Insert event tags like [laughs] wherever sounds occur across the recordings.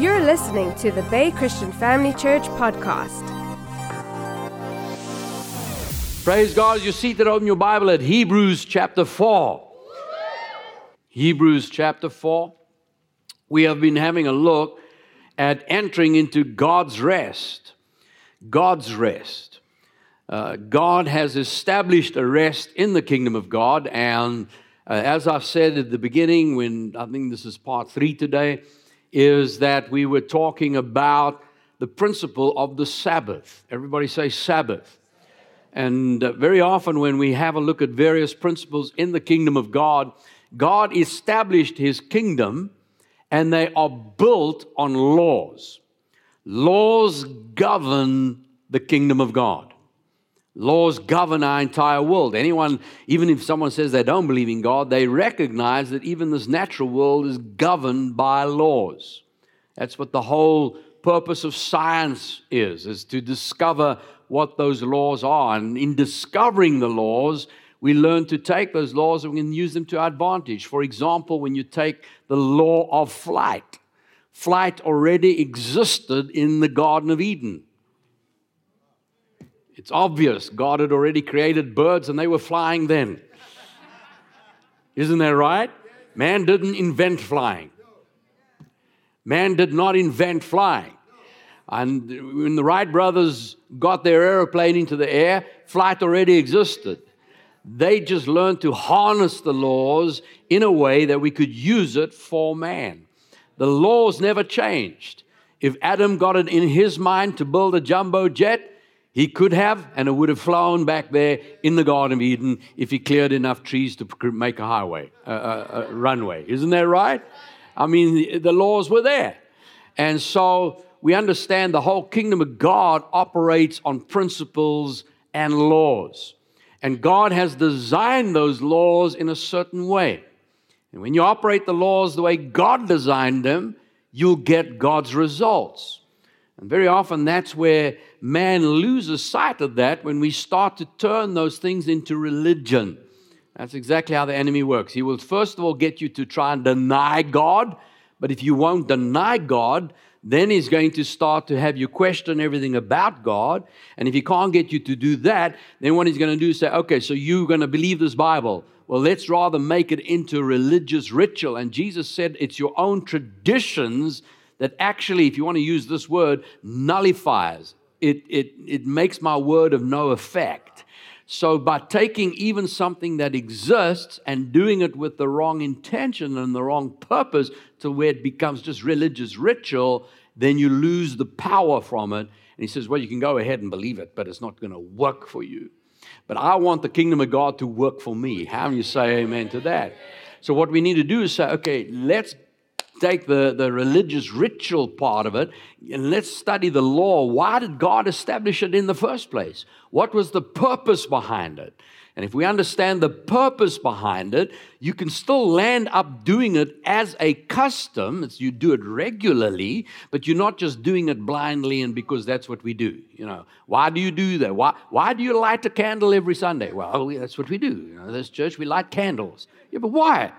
You're listening to the Bay Christian Family Church podcast. Praise God. You see that open your Bible at Hebrews chapter 4. Hebrews chapter 4. We have been having a look at entering into God's rest. God's rest. Uh, God has established a rest in the kingdom of God. And uh, as I've said at the beginning, when I think this is part three today, is that we were talking about the principle of the Sabbath. Everybody say Sabbath. And uh, very often, when we have a look at various principles in the kingdom of God, God established his kingdom and they are built on laws. Laws govern the kingdom of God. Laws govern our entire world. Anyone, even if someone says they don't believe in God, they recognize that even this natural world is governed by laws. That's what the whole purpose of science is, is to discover what those laws are. And in discovering the laws, we learn to take those laws and we can use them to our advantage. For example, when you take the law of flight, flight already existed in the Garden of Eden. It's obvious God had already created birds and they were flying then. Isn't that right? Man didn't invent flying. Man did not invent flying. And when the Wright brothers got their aeroplane into the air, flight already existed. They just learned to harness the laws in a way that we could use it for man. The laws never changed. If Adam got it in his mind to build a jumbo jet, he could have, and it would have flown back there in the Garden of Eden if he cleared enough trees to make a highway, a, a, a runway. Isn't that right? I mean, the laws were there. And so we understand the whole kingdom of God operates on principles and laws. And God has designed those laws in a certain way. And when you operate the laws the way God designed them, you'll get God's results. And very often that's where man loses sight of that when we start to turn those things into religion. That's exactly how the enemy works. He will first of all get you to try and deny God, but if you won't deny God, then he's going to start to have you question everything about God. And if he can't get you to do that, then what he's going to do is say, okay, so you're going to believe this Bible. Well, let's rather make it into religious ritual. And Jesus said it's your own traditions that actually, if you want to use this word, nullifies. It, it, it makes my word of no effect. So, by taking even something that exists and doing it with the wrong intention and the wrong purpose to where it becomes just religious ritual, then you lose the power from it. And he says, Well, you can go ahead and believe it, but it's not going to work for you. But I want the kingdom of God to work for me. How do you say amen to that? So, what we need to do is say, Okay, let's take the, the religious ritual part of it and let's study the law. Why did God establish it in the first place? What was the purpose behind it? And if we understand the purpose behind it, you can still land up doing it as a custom. It's, you do it regularly, but you're not just doing it blindly and because that's what we do. You know, why do you do that? Why, why do you light a candle every Sunday? Well, that's what we do. You know, this church, we light candles. Yeah, but why?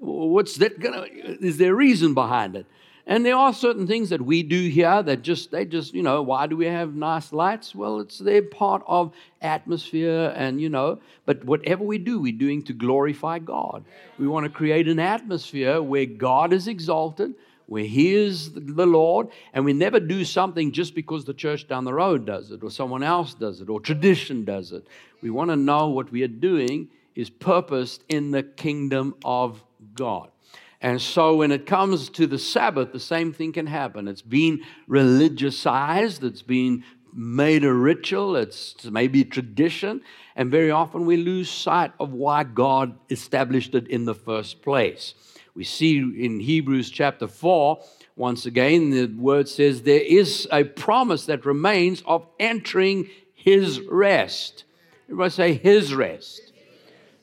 What's that gonna, is there a reason behind it? And there are certain things that we do here that just, they just, you know, why do we have nice lights? Well, it's they're part of atmosphere and, you know, but whatever we do, we're doing to glorify God. We want to create an atmosphere where God is exalted, where He is the Lord, and we never do something just because the church down the road does it or someone else does it or tradition does it. We want to know what we are doing is purposed in the kingdom of God. And so when it comes to the Sabbath, the same thing can happen. It's been religiousized, it's been made a ritual, it's maybe tradition, and very often we lose sight of why God established it in the first place. We see in Hebrews chapter 4, once again, the word says there is a promise that remains of entering his rest. Everybody say his rest.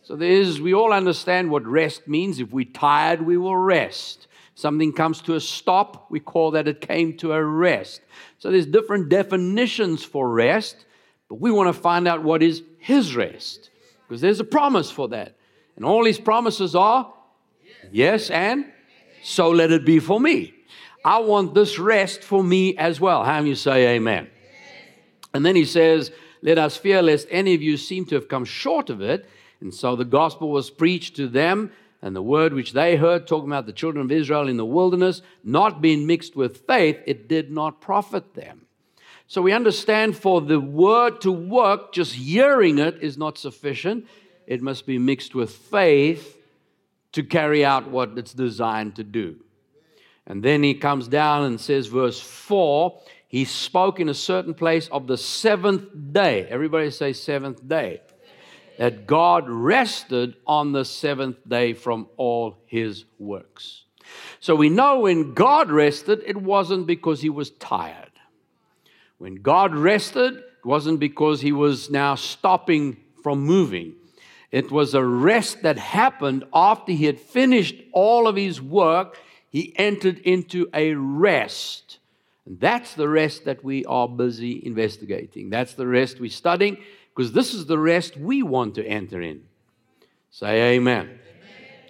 So there's, we all understand what rest means. If we're tired, we will rest. Something comes to a stop, we call that it came to a rest. So there's different definitions for rest, but we want to find out what is his rest. Because there's a promise for that. And all his promises are yes and so let it be for me. I want this rest for me as well. How many say amen? And then he says, Let us fear lest any of you seem to have come short of it. And so the gospel was preached to them, and the word which they heard, talking about the children of Israel in the wilderness, not being mixed with faith, it did not profit them. So we understand for the word to work, just hearing it is not sufficient. It must be mixed with faith to carry out what it's designed to do. And then he comes down and says, verse 4 he spoke in a certain place of the seventh day. Everybody say, seventh day. That God rested on the seventh day from all his works. So we know when God rested, it wasn't because he was tired. When God rested, it wasn't because he was now stopping from moving. It was a rest that happened after he had finished all of his work. He entered into a rest. And that's the rest that we are busy investigating. That's the rest we're studying because this is the rest we want to enter in. Say amen. amen.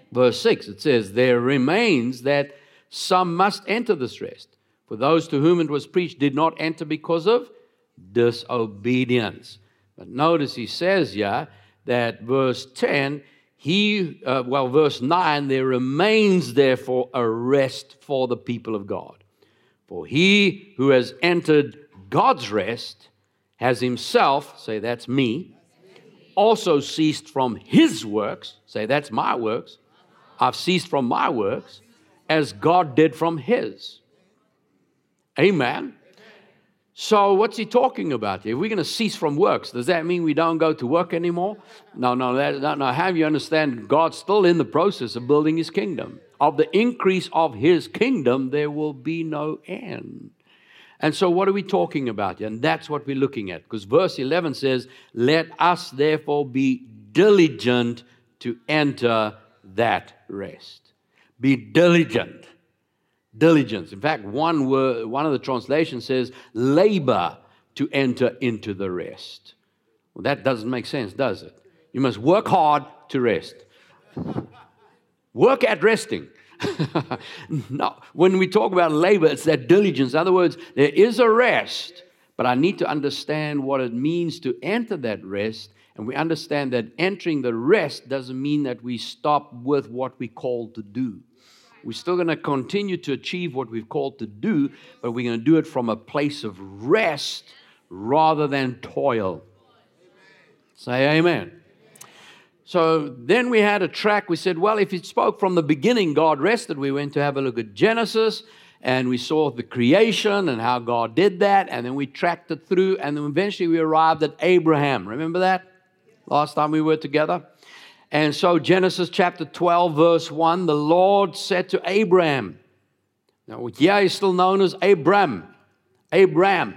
Verse 6 it says, There remains that some must enter this rest. For those to whom it was preached did not enter because of disobedience. But notice he says yeah that verse 10 he uh, well verse 9 there remains therefore a rest for the people of god for he who has entered God's rest has himself, say that's me, also ceased from his works, say that's my works. I've ceased from my works as God did from his. Amen. So, what's he talking about here? We're going to cease from works. Does that mean we don't go to work anymore? No, no, that, no, no. Have you understand? God's still in the process of building his kingdom of the increase of his kingdom, there will be no end. And so, what are we talking about? And that's what we're looking at. Because verse 11 says, Let us therefore be diligent to enter that rest. Be diligent. Diligence. In fact, one, word, one of the translations says, labor to enter into the rest. Well, that doesn't make sense, does it? You must work hard to rest. Work at resting. [laughs] no, when we talk about labor, it's that diligence. In other words, there is a rest, but I need to understand what it means to enter that rest. And we understand that entering the rest doesn't mean that we stop with what we called to do. We're still going to continue to achieve what we've called to do, but we're going to do it from a place of rest rather than toil. Say amen. So then we had a track. We said, well, if it spoke from the beginning, God rested. We went to have a look at Genesis and we saw the creation and how God did that. And then we tracked it through. And then eventually we arrived at Abraham. Remember that? Last time we were together? And so, Genesis chapter 12, verse 1 the Lord said to Abraham, now here he's still known as Abram, Abram,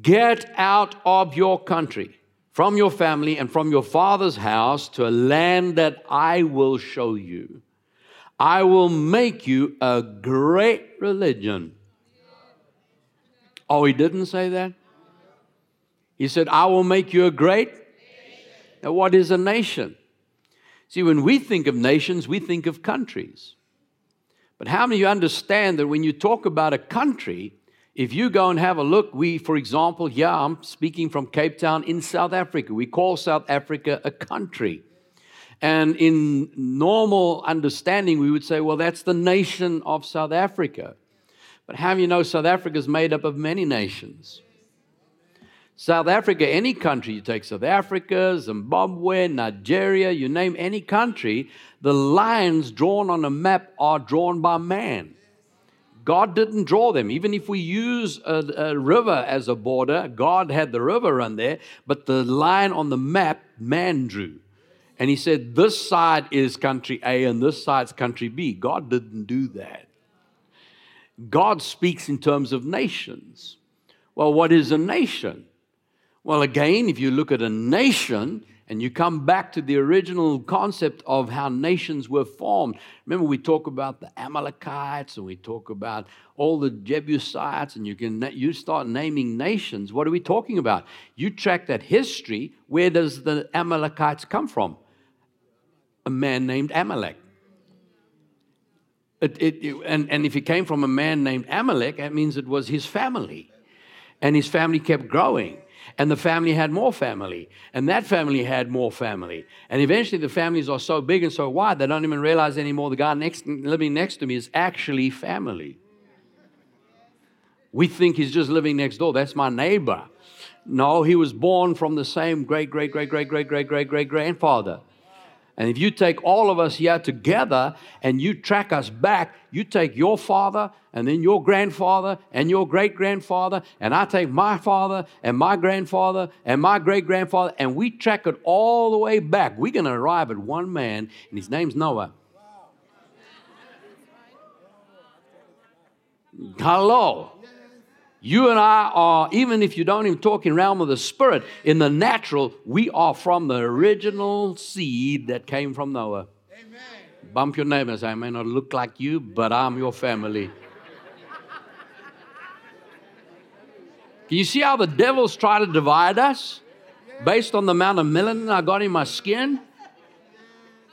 get out of your country from your family and from your father's house to a land that I will show you. I will make you a great religion. Oh, he didn't say that? He said, I will make you a great. Now, what is a nation? See, when we think of nations, we think of countries. But how many of you understand that when you talk about a country, if you go and have a look, we, for example, yeah, I'm speaking from Cape Town in South Africa. We call South Africa a country. And in normal understanding, we would say, well, that's the nation of South Africa. But how do you know South Africa is made up of many nations? South Africa, any country, you take South Africa, Zimbabwe, Nigeria, you name any country, the lines drawn on a map are drawn by man. God didn't draw them. Even if we use a, a, river as a border, God had the river run there, but the line on the map, man drew. And he said, This side is country A and this side's country B. God didn't do that. God speaks in terms of nations. Well, what is a nation? Well, again, if you look at a nation, and you come back to the original concept of how nations were formed. Remember, we talk about the Amalekites and we talk about all the Jebusites, and you can you start naming nations. What are we talking about? You track that history. Where does the Amalekites come from? A man named Amalek. It, it, it, and, and if he came from a man named Amalek, that means it was his family. And his family kept growing. And the family had more family. And that family had more family. And eventually the families are so big and so wide, they don't even realize anymore the guy next, living next to me is actually family. We think he's just living next door. That's my neighbor. No, he was born from the same great, great, great, great, great, great, great, great grandfather. And if you take all of us here together and you track us back, you take your father and then your grandfather and your great grandfather, and I take my father and my grandfather and my great grandfather, and we track it all the way back. We're going to arrive at one man, and his name's Noah. Hello. You and I are, even if you don't even talk in realm of the spirit, in the natural, we are from the original seed that came from Noah. Amen. Bump your neighbor and say, I may not look like you, but I'm your family. Can you see how the devils try to divide us based on the amount of melanin I got in my skin?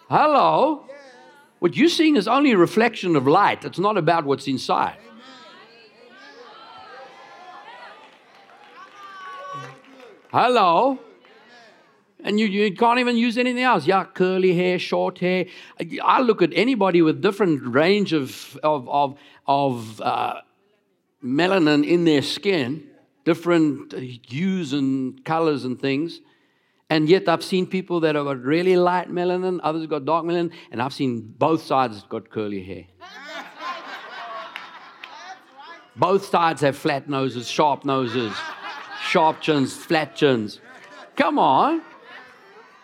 Hello? What you're seeing is only a reflection of light. It's not about what's inside. Hello. And you, you can't even use anything else. Yeah, curly hair, short hair. I look at anybody with different range of, of, of, of uh, melanin in their skin, different hues and colors and things. And yet I've seen people that have got really light melanin, others got dark melanin, and I've seen both sides got curly hair. Both sides have flat noses, sharp noses sharp chins, flat chins. Come on.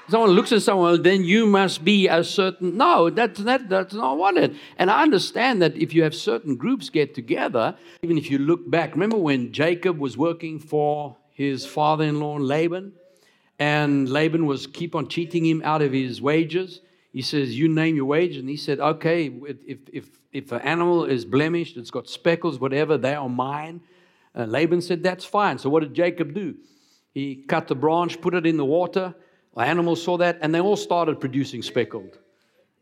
Someone looks at someone, then you must be a certain. No, that's, that, that's not what it. And I understand that if you have certain groups get together, even if you look back, remember when Jacob was working for his father in law Laban? And Laban was keep on cheating him out of his wages. He says, You name your wage. And he said, Okay, if, if, if an animal is blemished, it's got speckles, whatever, they are mine. And Laban said, That's fine. So what did Jacob do? He cut the branch, put it in the water. Animals saw that, and they all started producing speckled.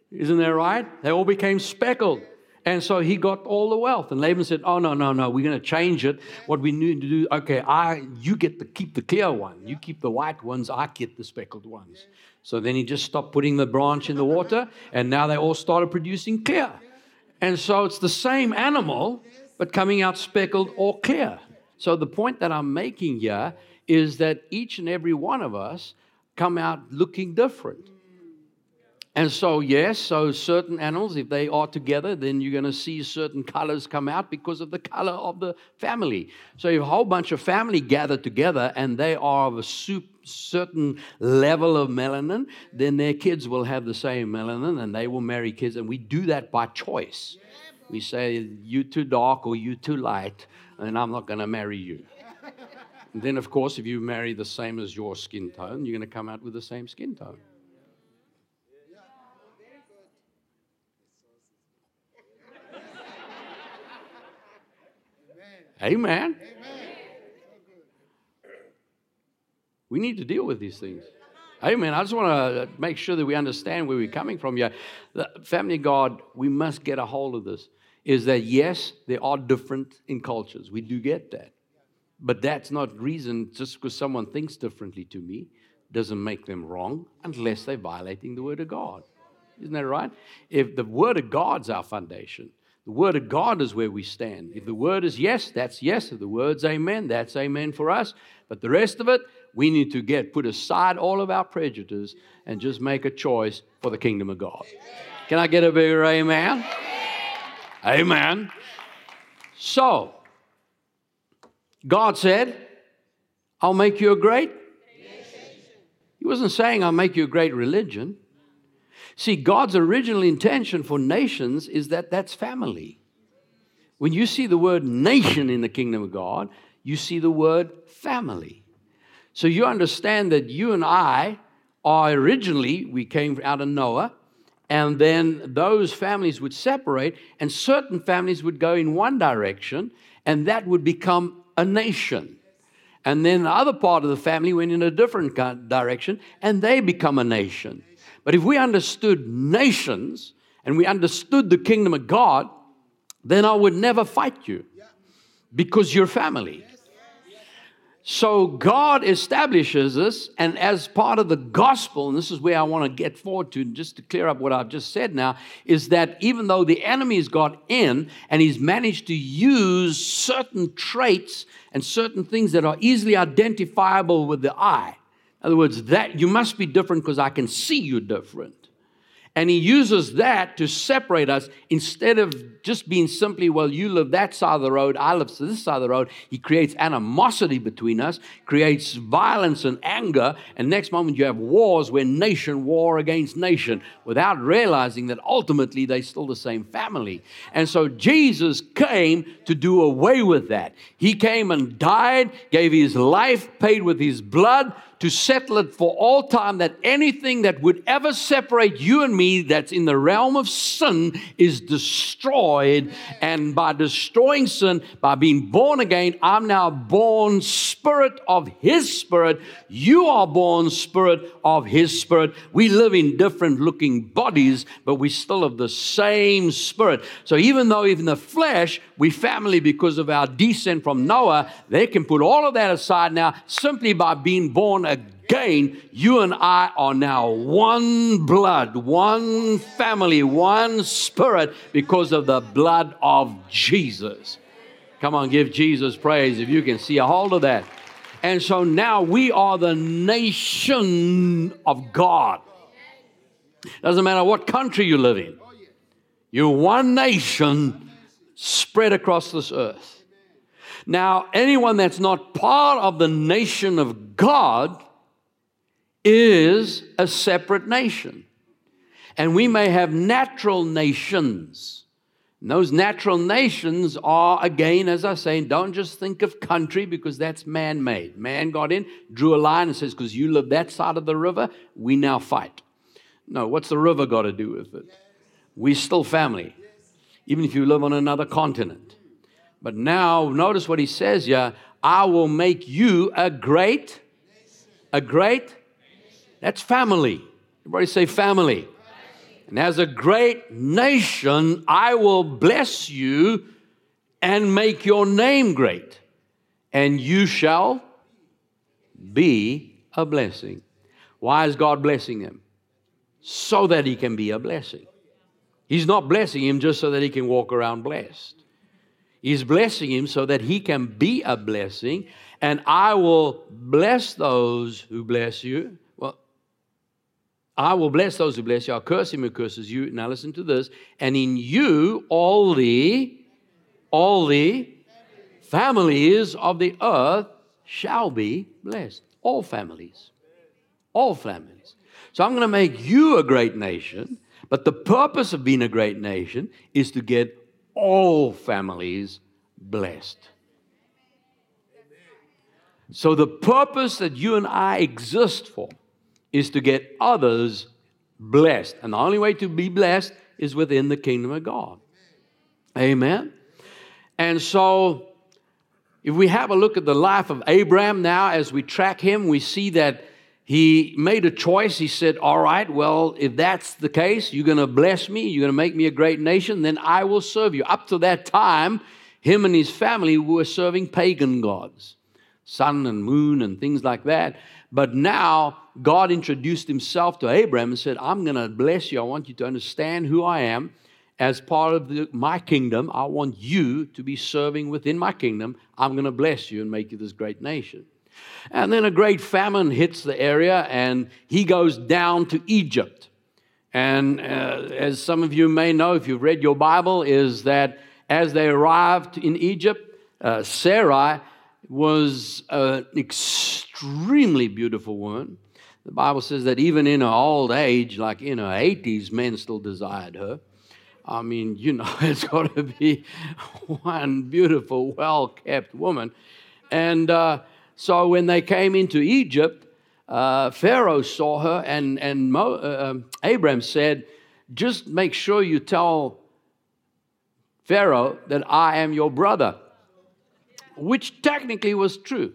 Isn't that right? They all became speckled. And so he got all the wealth. And Laban said, Oh, no, no, no, we're going to change it. What we need to do, okay, I, you get to keep the clear one. You keep the white ones, I get the speckled ones. So then he just stopped putting the branch in the water, and now they all started producing clear. And so it's the same animal, but coming out speckled or clear. So the point that I'm making here is that each and every one of us come out looking different. And so, yes, so certain animals, if they are together, then you're going to see certain colors come out because of the color of the family. So, if a whole bunch of family gather together and they are of a soup, certain level of melanin, then their kids will have the same melanin and they will marry kids. And we do that by choice. We say, you too dark or you too light, and I'm not going to marry you. And then, of course, if you marry the same as your skin tone, you're going to come out with the same skin tone. Amen. Amen. We need to deal with these things. Amen. I just want to make sure that we understand where we're coming from. Yeah, family God, we must get a hold of this is that yes, they are different in cultures. We do get that. But that's not reason just because someone thinks differently to me doesn't make them wrong unless they're violating the Word of God. Isn't that right? If the Word of God's our foundation, the Word of God is where we stand. If the Word is yes, that's yes. If the Word's amen, that's amen for us. But the rest of it, we need to get put aside all of our prejudices and just make a choice for the kingdom of God. Can I get a bigger amen? Amen. So, God said, I'll make you a great. He wasn't saying, I'll make you a great religion. See, God's original intention for nations is that that's family. When you see the word nation in the kingdom of God, you see the word family. So you understand that you and I are originally, we came out of Noah, and then those families would separate, and certain families would go in one direction, and that would become a nation. And then the other part of the family went in a different direction, and they become a nation. But if we understood nations and we understood the kingdom of God, then I would never fight you because you're family. So God establishes us, and as part of the gospel, and this is where I want to get forward to, just to clear up what I've just said now, is that even though the enemy's got in and he's managed to use certain traits and certain things that are easily identifiable with the eye, in other words, that you must be different because I can see you different. And he uses that to separate us instead of just being simply, well, you live that side of the road, I live this side of the road. He creates animosity between us, creates violence and anger, and next moment you have wars where nation war against nation without realizing that ultimately they're still the same family. And so Jesus came to do away with that. He came and died, gave his life, paid with his blood to settle it for all time that anything that would ever separate you and me that's in the realm of sin is destroyed. And by destroying sin, by being born again, I'm now born spirit of His spirit. You are born spirit of His spirit. We live in different looking bodies, but we still have the same spirit. So even though even the flesh, we family because of our descent from Noah, they can put all of that aside now simply by being born again, you and I are now one blood, one family, one spirit because of the blood of Jesus. Come on, give Jesus praise if you can see a hold of that. And so now we are the nation of God. Doesn't matter what country you live in, you're one nation spread across this earth. Now, anyone that's not part of the nation of God is a separate nation. And we may have natural nations. And those natural nations are, again, as I say, don't just think of country because that's man made. Man got in, drew a line, and says, because you live that side of the river, we now fight. No, what's the river got to do with it? We're still family, even if you live on another continent. But now, notice what he says here I will make you a great, a great that's family. Everybody say family. And as a great nation, I will bless you and make your name great, and you shall be a blessing. Why is God blessing him? So that he can be a blessing. He's not blessing him just so that he can walk around blessed. He's blessing him so that he can be a blessing, and I will bless those who bless you, Well, I will bless those who bless you. I'll curse him who curses you. Now listen to this. And in you, all the, all the families of the earth shall be blessed. All families. All families. So I'm going to make you a great nation, but the purpose of being a great nation is to get all families blessed. So the purpose that you and I exist for is to get others blessed. And the only way to be blessed is within the kingdom of God. Amen. And so, if we have a look at the life of Abraham now, as we track him, we see that he made a choice. He said, All right, well, if that's the case, you're going to bless me, you're going to make me a great nation, then I will serve you. Up to that time, him and his family were serving pagan gods, sun and moon and things like that. But now God introduced himself to Abraham and said, I'm going to bless you. I want you to understand who I am. As part of the, my kingdom, I want you to be serving within my kingdom. I'm going to bless you and make you this great nation. And then a great famine hits the area, and he goes down to Egypt. And uh, as some of you may know, if you've read your Bible, is that as they arrived in Egypt, uh, Sarai was an extremely beautiful woman. The Bible says that even in her old age, like in her 80s, men still desired her. I mean, you know, [laughs] it's got to be [laughs] one beautiful, well kept woman. And uh, so when they came into Egypt, uh, Pharaoh saw her, and, and Mo, uh, um, Abraham said, Just make sure you tell Pharaoh that I am your brother, which technically was true.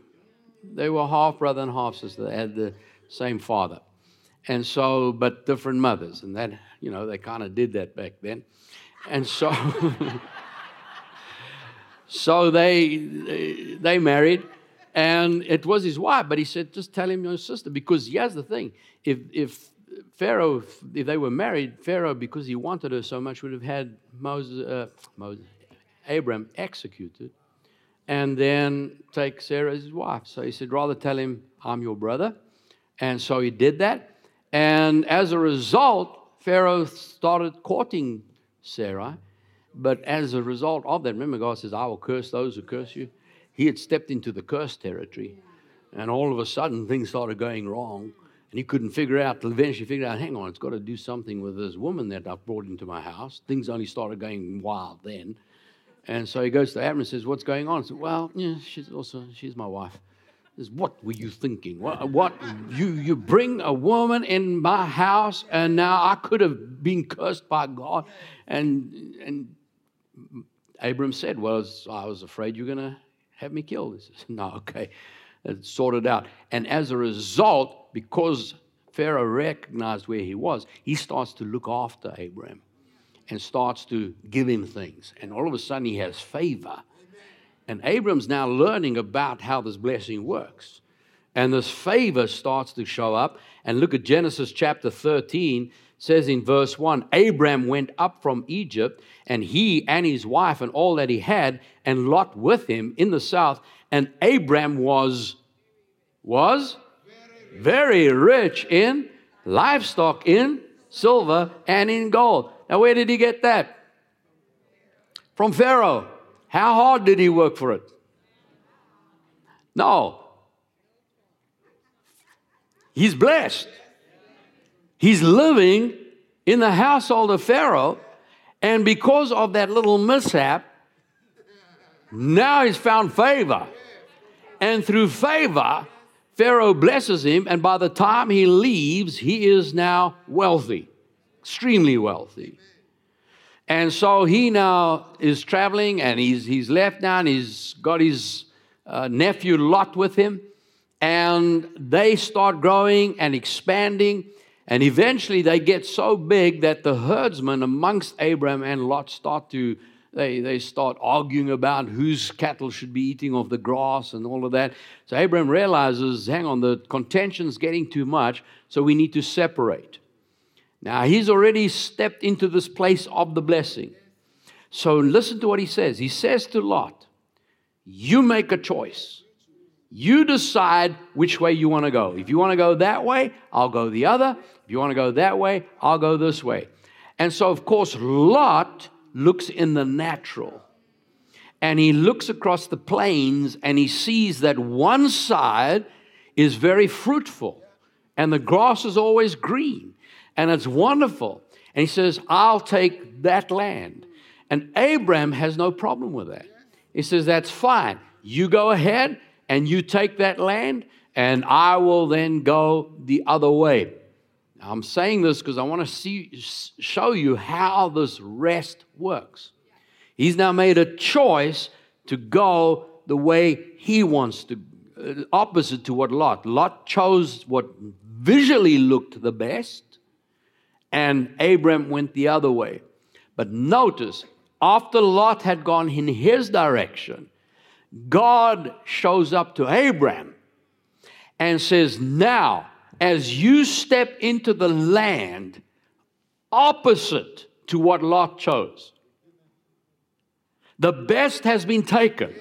They were half brother and half sister. They had the same father. And so, but different mothers. And that, you know, they kind of did that back then. And so, [laughs] so they, they married and it was his wife, but he said, just tell him your sister. Because here's the thing if, if Pharaoh, if they were married, Pharaoh, because he wanted her so much, would have had Moses, uh, Moses Abram executed and then take Sarah as his wife. So he said, rather tell him, I'm your brother. And so he did that. And as a result, Pharaoh started courting Sarah. But as a result of that, remember, God says, I will curse those who curse you. He had stepped into the curse territory. And all of a sudden, things started going wrong. And he couldn't figure out, eventually figured out, hang on, it's got to do something with this woman that I've brought into my house. Things only started going wild then. And so he goes to Abram and says, What's going on? I said, Well, yeah, she's also she's my wife. Says, what were you thinking? What, what you you bring a woman in my house, and now I could have been cursed by God. And and Abram said, Well, I was afraid you're gonna have me killed. Says, [laughs] No, okay. Uh, it's sorted out. And as a result, because Pharaoh recognized where he was, he starts to look after Abraham and starts to give him things. And all of a sudden, he has favor. And Abram's now learning about how this blessing works. And this favor starts to show up. And look at Genesis chapter 13 says in verse 1 Abram went up from Egypt, and he and his wife and all that he had, and Lot with him in the south. And Abram was, was very rich in livestock, in silver, and in gold. Now, where did he get that? From Pharaoh. How hard did he work for it? No. He's blessed. He's living in the household of Pharaoh, and because of that little mishap, now he's found favor. And through favor, Pharaoh blesses him, and by the time he leaves, he is now wealthy extremely wealthy. And so he now is traveling and he's, he's left now and he's got his uh, nephew Lot with him. And they start growing and expanding. And eventually they get so big that the herdsmen amongst Abram and Lot start to, they, they start arguing about whose cattle should be eating of the grass and all of that. So Abram realizes, hang on, the contention's getting too much, so we need to separate. Now, he's already stepped into this place of the blessing. So listen to what he says. He says to Lot, You make a choice. You decide which way you want to go. If you want to go that way, I'll go the other. If you want to go that way, I'll go this way. And so, of course, Lot looks in the natural. And he looks across the plains and he sees that one side is very fruitful and the grass is always green and it's wonderful. And he says, I'll take that land. And Abraham has no problem with that. He says, That's fine. You go ahead and you take that land, and I will then go the other way. I'm saying this because I want to see, show you how this rest works. He's now made a choice to go the way he wants to, uh, opposite to what Lot. Lot chose what visually looked the best, and Abram went the other way. But notice, after Lot had gone in his direction, God shows up to Abram and says, Now, as you step into the land opposite to what Lot chose, the best has been taken.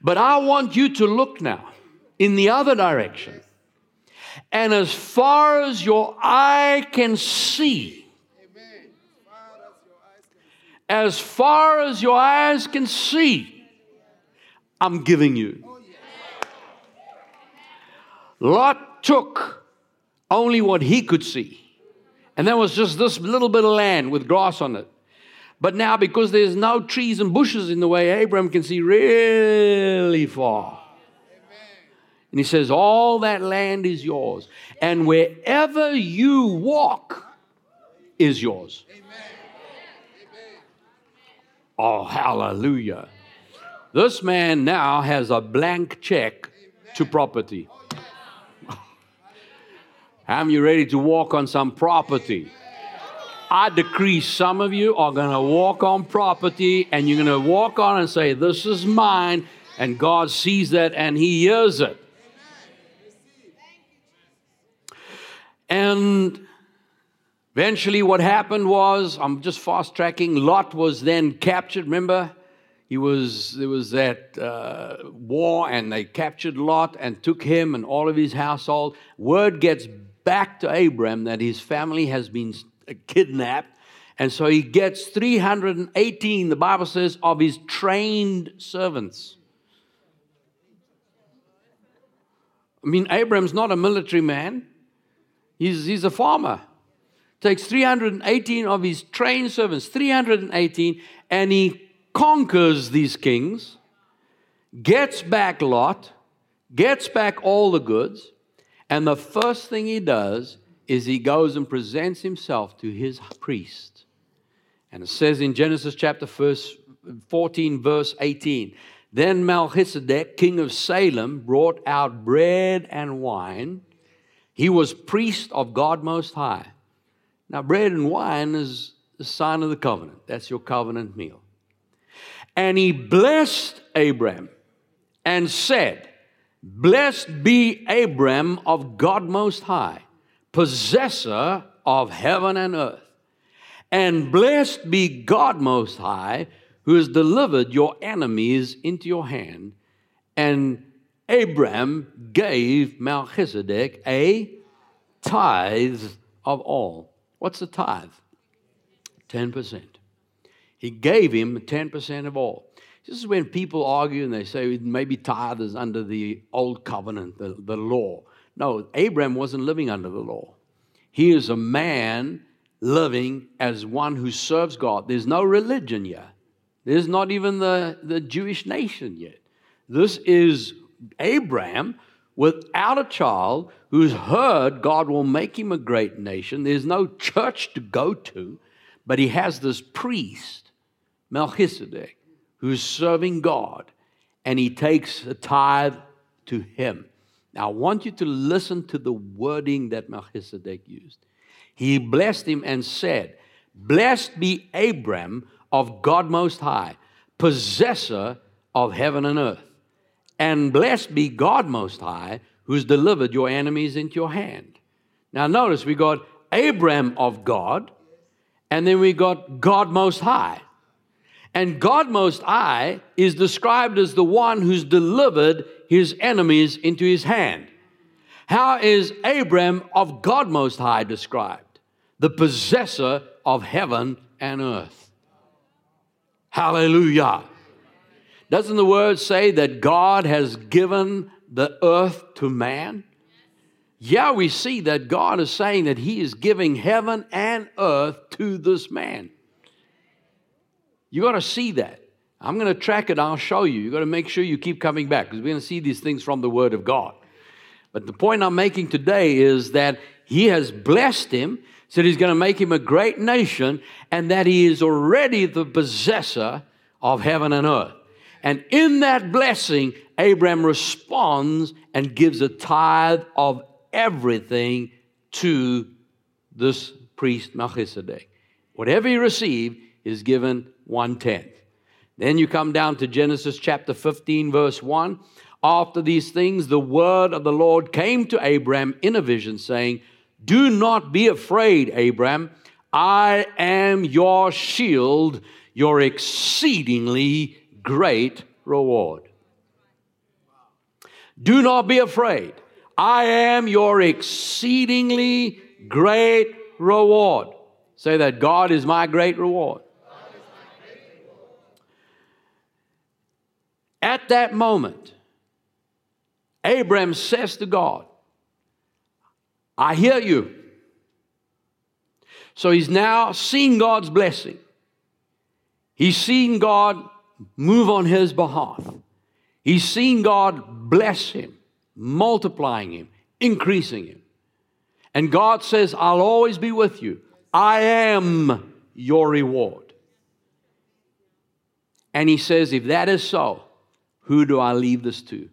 But I want you to look now in the other direction. And as far as your eye can see, as far as your eyes can see, I'm giving you. Lot took only what he could see. And that was just this little bit of land with grass on it. But now, because there's no trees and bushes in the way, Abraham can see really far. And he says, All that land is yours. And wherever you walk is yours. Oh, hallelujah. This man now has a blank check to property. How you ready to walk on some property? I decree some of you are going to walk on property and you're going to walk on and say, This is mine. And God sees that and He hears it. And eventually, what happened was, I'm just fast tracking, Lot was then captured. Remember? He was, there was that uh, war, and they captured Lot and took him and all of his household. Word gets back to Abram that his family has been uh, kidnapped. And so he gets 318, the Bible says, of his trained servants. I mean, Abram's not a military man, he's, he's a farmer. Takes 318 of his trained servants, 318, and he conquers these kings, gets back Lot, gets back all the goods, and the first thing he does is he goes and presents himself to his priest. And it says in Genesis chapter 14, verse 18 Then Melchizedek, king of Salem, brought out bread and wine. He was priest of God Most High. Now, bread and wine is the sign of the covenant. That's your covenant meal. And he blessed Abram and said, Blessed be Abram of God Most High possessor of heaven and earth. And blessed be God Most High, who has delivered your enemies into your hand. And Abram gave Melchizedek a tithe of all. What's the tithe? 10%. He gave him 10% of all. This is when people argue and they say maybe tithe is under the old covenant, the, the law. No, Abraham wasn't living under the law. He is a man living as one who serves God. There's no religion yet. There's not even the, the Jewish nation yet. This is Abraham without a child who's heard God will make him a great nation. There's no church to go to, but he has this priest, Melchizedek, who's serving God, and he takes a tithe to him. Now, I want you to listen to the wording that Melchizedek used. He blessed him and said, Blessed be Abram of God Most High, possessor of heaven and earth. And blessed be God Most High, who's delivered your enemies into your hand. Now, notice we got Abram of God, and then we got God Most High. And God Most High is described as the one who's delivered his enemies into his hand. How is Abram of God Most High described? The possessor of heaven and earth. Hallelujah. Doesn't the word say that God has given the earth to man? Yeah, we see that God is saying that He is giving heaven and earth to this man. You got to see that. I'm going to track it. I'll show you. You got to make sure you keep coming back because we're going to see these things from the Word of God. But the point I'm making today is that He has blessed him, said He's going to make him a great nation, and that He is already the possessor of heaven and earth. And in that blessing, Abraham responds and gives a tithe of everything to this priest Melchizedek. Whatever he received is given one tenth. Then you come down to Genesis chapter 15, verse 1. After these things, the word of the Lord came to Abram in a vision, saying, Do not be afraid, Abram. I am your shield, your exceedingly great reward. Do not be afraid. I am your exceedingly great reward. Say that God is my great reward. At that moment, Abram says to God, I hear you. So he's now seeing God's blessing. He's seeing God move on his behalf. He's seeing God bless him, multiplying him, increasing him. And God says, I'll always be with you. I am your reward. And he says, if that is so, who do I leave this to?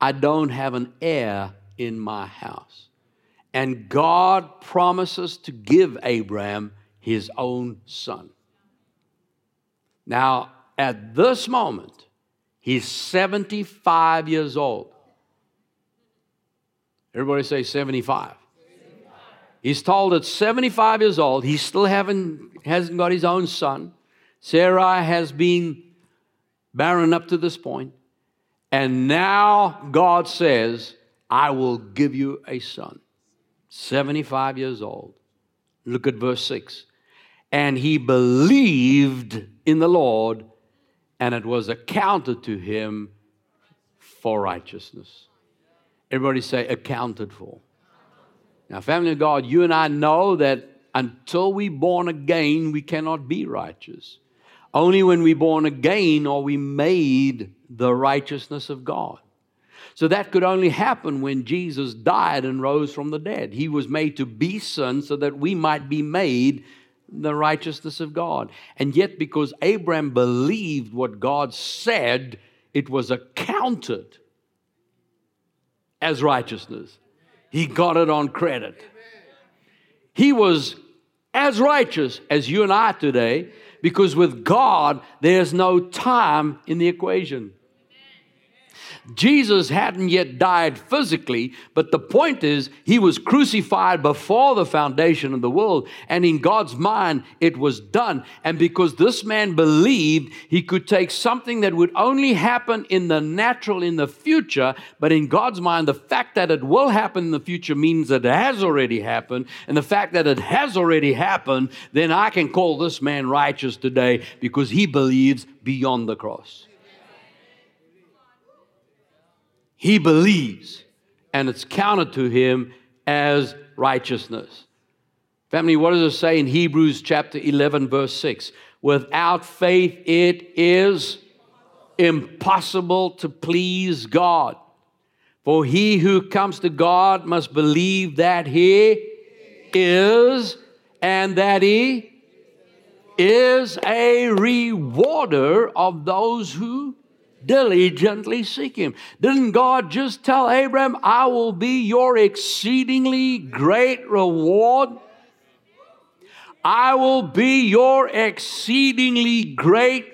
I don't have an heir in my house. and God promises to give Abraham his own son. Now, at this moment, he's 75 years old. Everybody say 75. He's told at 75 years old, he still haven't, hasn't got his own son. Sarah has been barren up to this point. And now God says, I will give you a son. 75 years old. Look at verse 6. And he believed in the Lord, and it was accounted to him for righteousness. Everybody say, accounted for. Now, family of God, you and I know that until we're born again, we cannot be righteous. Only when we are born again are we made the righteousness of God. So that could only happen when Jesus died and rose from the dead. He was made to be sin so that we might be made the righteousness of God. And yet, because Abraham believed what God said, it was accounted as righteousness. He got it on credit. He was as righteous as you and I today because with God, there's no time in the equation. Jesus hadn't yet died physically, but the point is, he was crucified before the foundation of the world, and in God's mind, it was done. And because this man believed, he could take something that would only happen in the natural in the future, but in God's mind, the fact that it will happen in the future means that it has already happened. And the fact that it has already happened, then I can call this man righteous today because he believes beyond the cross. He believes, and it's counted to him as righteousness. Family, what does it say in Hebrews chapter 11, verse 6? Without faith, it is impossible to please God. For he who comes to God must believe that he is and that he is a rewarder of those who diligently seek him. Didn't God just tell Abraham, I will be your exceedingly great reward? I will be your exceedingly great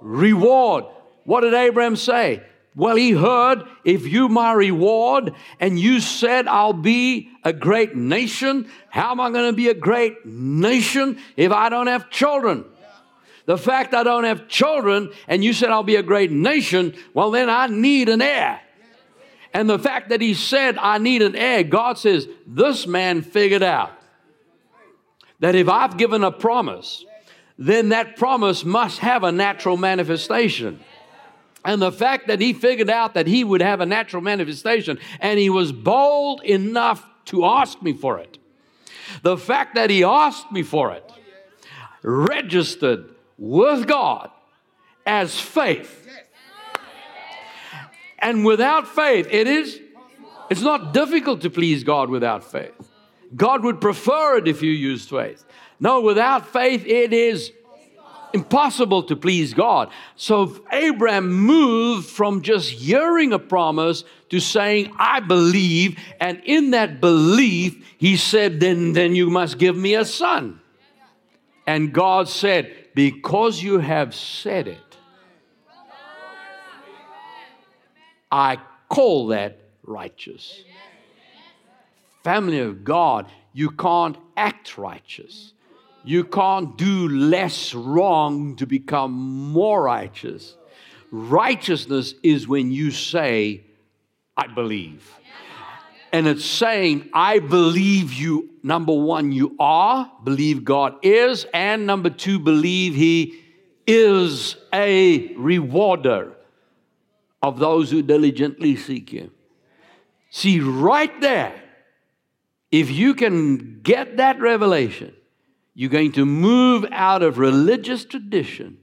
reward. What did Abraham say? Well, he heard, if you my reward, and you said I'll be a great nation, how am I going to be a great nation if I don't have children? The fact I don't have children and you said I'll be a great nation, well, then I need an heir. And the fact that he said, I need an heir, God says, this man figured out that if I've given a promise, then that promise must have a natural manifestation. And the fact that he figured out that he would have a natural manifestation and he was bold enough to ask me for it. The fact that he asked me for it registered with God as faith. And without faith, it is it's not difficult to please God without faith. God would prefer it if you used faith. No, without faith, it is impossible to please God. So Abraham moved from just hearing a promise to saying, I believe. And in that belief, he said, Then, then you must give me a son. And God said, because you have said it, I call that righteous. Family of God, you can't act righteous. You can't do less wrong to become more righteous. Righteousness is when you say, I believe. And it's saying, I believe you, number one, you are, believe God is, and number two, believe He is a rewarder of those who diligently seek Him. See, right there, if you can get that revelation, you're going to move out of religious tradition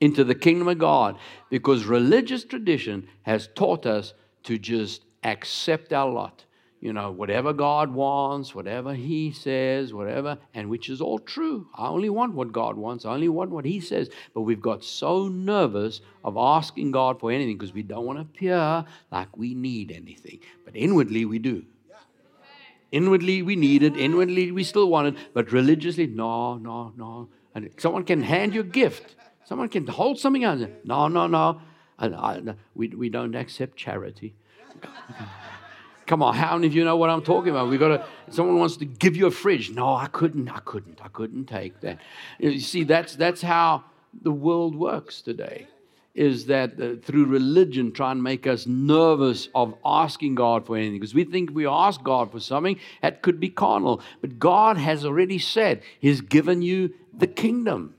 into the kingdom of God because religious tradition has taught us to just accept our lot you know, whatever God wants, whatever He says, whatever, and which is all true. I only want what God wants, I only want what He says. But we've got so nervous of asking God for anything because we don't want to appear like we need anything. But inwardly, we do. Inwardly, we need it. Inwardly, we still want it. But religiously, no, no, no. And someone can hand you a gift. Someone can hold something out. No, no, no. And I, we, we don't accept charity. [laughs] Come on, how many of you know what I'm talking about? We got to. Someone wants to give you a fridge. No, I couldn't. I couldn't. I couldn't take that. You see, that's that's how the world works today. Is that uh, through religion try and make us nervous of asking God for anything because we think we ask God for something that could be carnal, but God has already said He's given you the kingdom.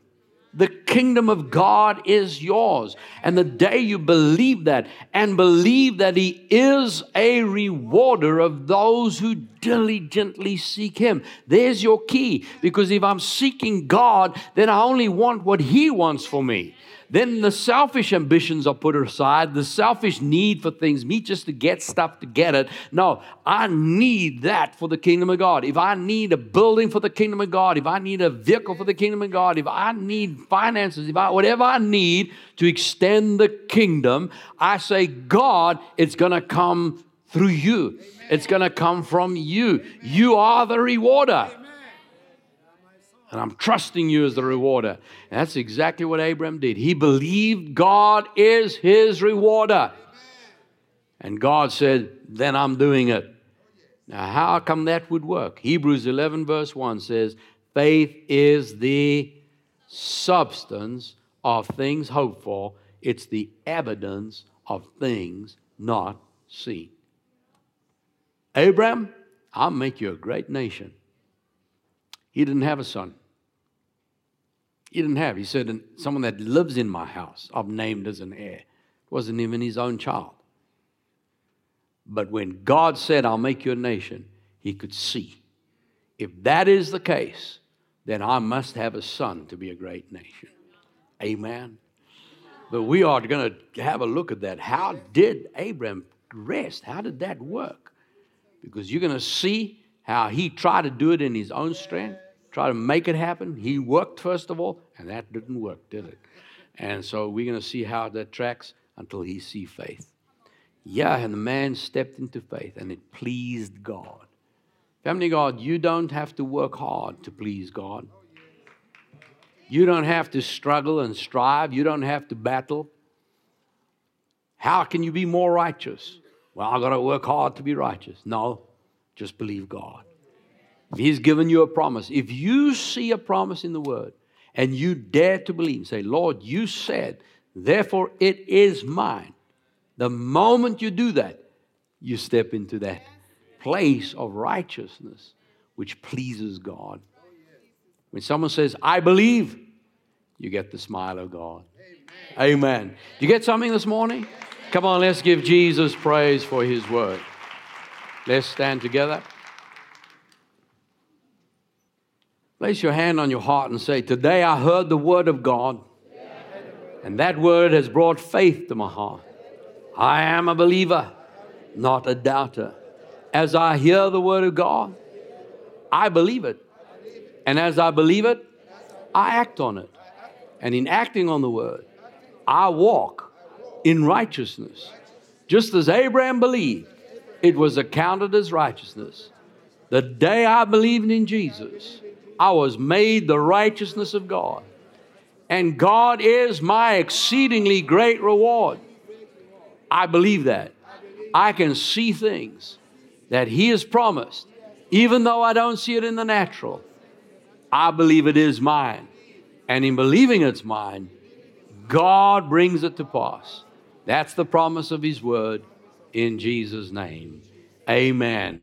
The kingdom of God is yours. And the day you believe that and believe that He is a rewarder of those who diligently seek Him, there's your key. Because if I'm seeking God, then I only want what He wants for me. Then the selfish ambitions are put aside, the selfish need for things, me just to get stuff to get it. No, I need that for the kingdom of God. If I need a building for the kingdom of God, if I need a vehicle for the kingdom of God, if I need finances, if I whatever I need to extend the kingdom, I say, God, it's gonna come through you. It's gonna come from you. You are the rewarder. And I'm trusting you as the rewarder. And that's exactly what Abraham did. He believed God is his rewarder. And God said, Then I'm doing it. Now, how come that would work? Hebrews 11, verse 1 says, Faith is the substance of things hoped for, it's the evidence of things not seen. Abraham, I'll make you a great nation. He didn't have a son. He didn't have. He said, someone that lives in my house, I've named as an heir. It wasn't even his own child. But when God said, I'll make you a nation, he could see. If that is the case, then I must have a son to be a great nation. Amen. But we are going to have a look at that. How did Abraham rest? How did that work? Because you're going to see how he tried to do it in his own strength try to make it happen. He worked first of all, and that didn't work, did it? And so we're going to see how that tracks until he see faith. Yeah, and the man stepped into faith, and it pleased God. Family God, you don't have to work hard to please God. You don't have to struggle and strive. You don't have to battle. How can you be more righteous? Well, I've got to work hard to be righteous. No, just believe God. He's given you a promise. If you see a promise in the Word and you dare to believe, say, Lord, you said, therefore it is mine. The moment you do that, you step into that place of righteousness which pleases God. When someone says, I believe, you get the smile of God. Amen. Amen. You get something this morning? Come on, let's give Jesus praise for his word. Let's stand together. Place your hand on your heart and say, Today I heard the word of God, and that word has brought faith to my heart. I am a believer, not a doubter. As I hear the word of God, I believe it. And as I believe it, I act on it. And in acting on the word, I walk in righteousness. Just as Abraham believed, it was accounted as righteousness. The day I believed in Jesus, I was made the righteousness of God. And God is my exceedingly great reward. I believe that. I can see things that He has promised, even though I don't see it in the natural. I believe it is mine. And in believing it's mine, God brings it to pass. That's the promise of His word in Jesus' name. Amen.